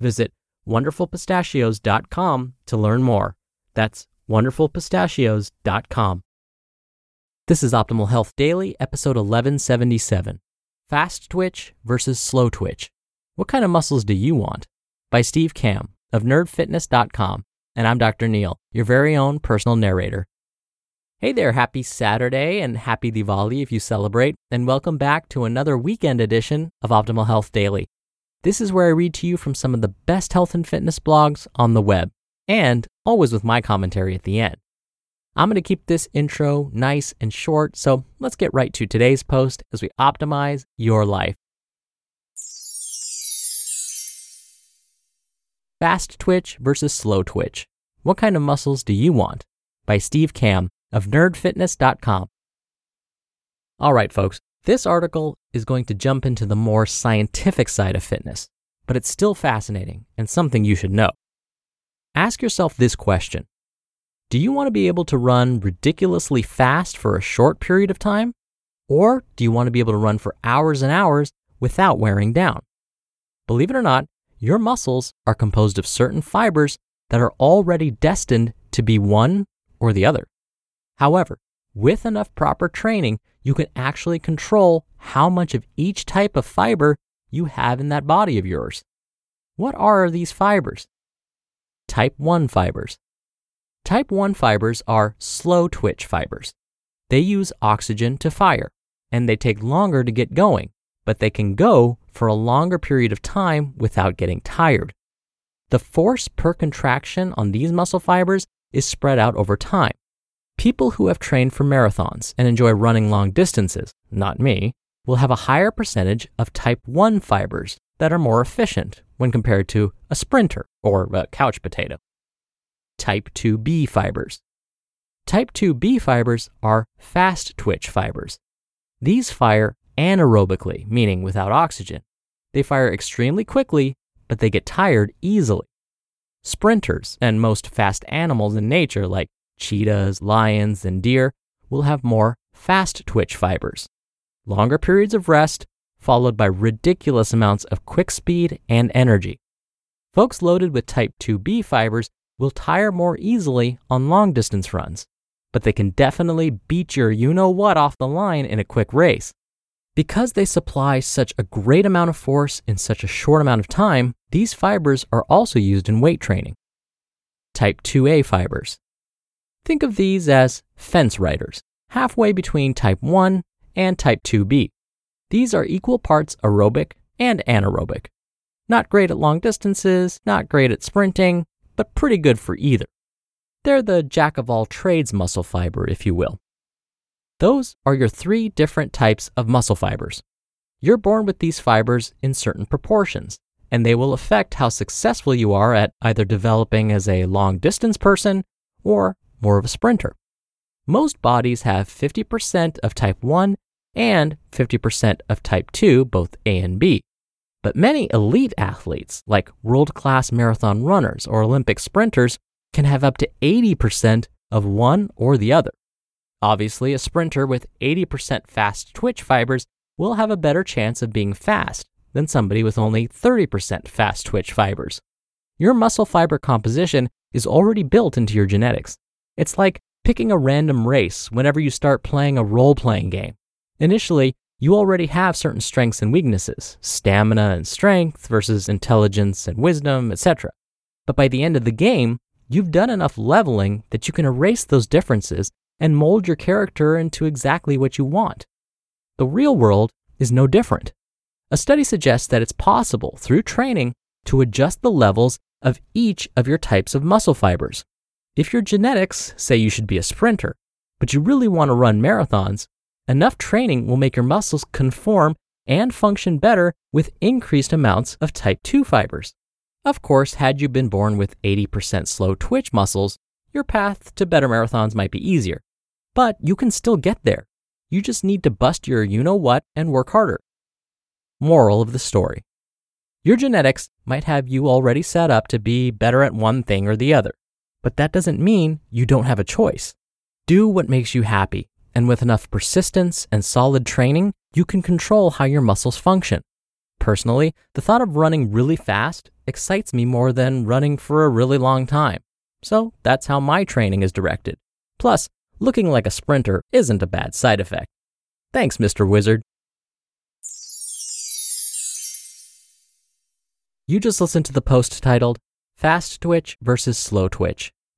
Visit wonderfulpistachios.com to learn more. That's wonderfulpistachios.com. This is Optimal Health Daily, episode 1177 Fast Twitch versus Slow Twitch. What kind of muscles do you want? By Steve Kamb of nerdfitness.com. And I'm Dr. Neal, your very own personal narrator. Hey there, happy Saturday and happy Diwali if you celebrate, and welcome back to another weekend edition of Optimal Health Daily. This is where I read to you from some of the best health and fitness blogs on the web, and always with my commentary at the end. I'm going to keep this intro nice and short, so let's get right to today's post as we optimize your life. Fast twitch versus slow twitch. What kind of muscles do you want? By Steve Kamb of nerdfitness.com. All right, folks, this article is going to jump into the more scientific side of fitness, but it's still fascinating and something you should know. Ask yourself this question Do you want to be able to run ridiculously fast for a short period of time? Or do you want to be able to run for hours and hours without wearing down? Believe it or not, your muscles are composed of certain fibers that are already destined to be one or the other. However, with enough proper training, you can actually control how much of each type of fiber you have in that body of yours. What are these fibers? Type 1 fibers. Type 1 fibers are slow twitch fibers. They use oxygen to fire, and they take longer to get going, but they can go for a longer period of time without getting tired. The force per contraction on these muscle fibers is spread out over time. People who have trained for marathons and enjoy running long distances, not me, will have a higher percentage of type 1 fibers that are more efficient when compared to a sprinter or a couch potato. Type 2B fibers. Type 2B fibers are fast twitch fibers. These fire anaerobically, meaning without oxygen. They fire extremely quickly, but they get tired easily. Sprinters and most fast animals in nature, like cheetahs, lions, and deer, will have more fast twitch fibers. Longer periods of rest, followed by ridiculous amounts of quick speed and energy. Folks loaded with type 2B fibers will tire more easily on long distance runs, but they can definitely beat your you know what off the line in a quick race. Because they supply such a great amount of force in such a short amount of time, these fibers are also used in weight training. Type 2A fibers. Think of these as fence riders, halfway between type 1 and type 2B. These are equal parts aerobic and anaerobic. Not great at long distances, not great at sprinting, but pretty good for either. They're the jack of all trades muscle fiber, if you will. Those are your three different types of muscle fibers. You're born with these fibers in certain proportions, and they will affect how successful you are at either developing as a long distance person or more of a sprinter. Most bodies have 50% of type 1 and 50% of type 2, both A and B. But many elite athletes, like world class marathon runners or Olympic sprinters, can have up to 80% of one or the other. Obviously, a sprinter with 80% fast twitch fibers will have a better chance of being fast than somebody with only 30% fast twitch fibers. Your muscle fiber composition is already built into your genetics. It's like picking a random race whenever you start playing a role playing game. Initially, you already have certain strengths and weaknesses, stamina and strength versus intelligence and wisdom, etc. But by the end of the game, you've done enough leveling that you can erase those differences and mold your character into exactly what you want. The real world is no different. A study suggests that it's possible through training to adjust the levels of each of your types of muscle fibers. If your genetics say you should be a sprinter, but you really want to run marathons, enough training will make your muscles conform and function better with increased amounts of type 2 fibers. Of course, had you been born with 80% slow twitch muscles, your path to better marathons might be easier. But you can still get there. You just need to bust your you know what and work harder. Moral of the story Your genetics might have you already set up to be better at one thing or the other, but that doesn't mean you don't have a choice. Do what makes you happy, and with enough persistence and solid training, you can control how your muscles function. Personally, the thought of running really fast excites me more than running for a really long time. So that's how my training is directed. Plus, looking like a sprinter isn't a bad side effect. Thanks, Mr. Wizard. You just listened to the post titled Fast Twitch versus Slow Twitch.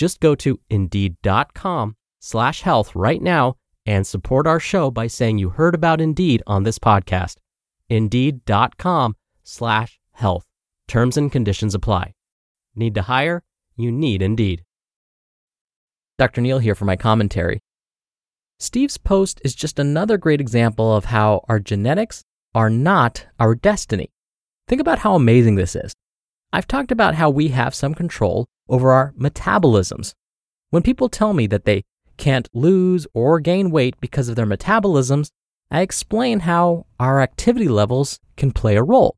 Just go to indeed.com slash health right now and support our show by saying you heard about Indeed on this podcast. Indeed.com slash health. Terms and conditions apply. Need to hire? You need Indeed. Dr. Neal here for my commentary. Steve's post is just another great example of how our genetics are not our destiny. Think about how amazing this is. I've talked about how we have some control over our metabolisms. When people tell me that they can't lose or gain weight because of their metabolisms, I explain how our activity levels can play a role.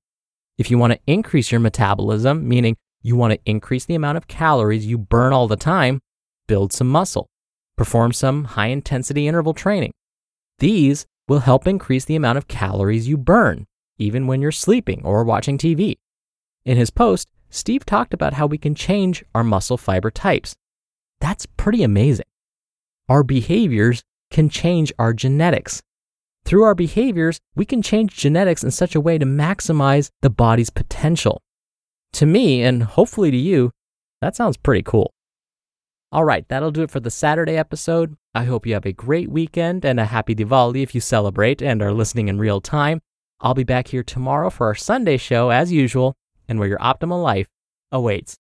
If you want to increase your metabolism, meaning you want to increase the amount of calories you burn all the time, build some muscle, perform some high intensity interval training. These will help increase the amount of calories you burn even when you're sleeping or watching TV. In his post, Steve talked about how we can change our muscle fiber types. That's pretty amazing. Our behaviors can change our genetics. Through our behaviors, we can change genetics in such a way to maximize the body's potential. To me, and hopefully to you, that sounds pretty cool. All right, that'll do it for the Saturday episode. I hope you have a great weekend and a happy Diwali if you celebrate and are listening in real time. I'll be back here tomorrow for our Sunday show as usual and where your optimal life awaits.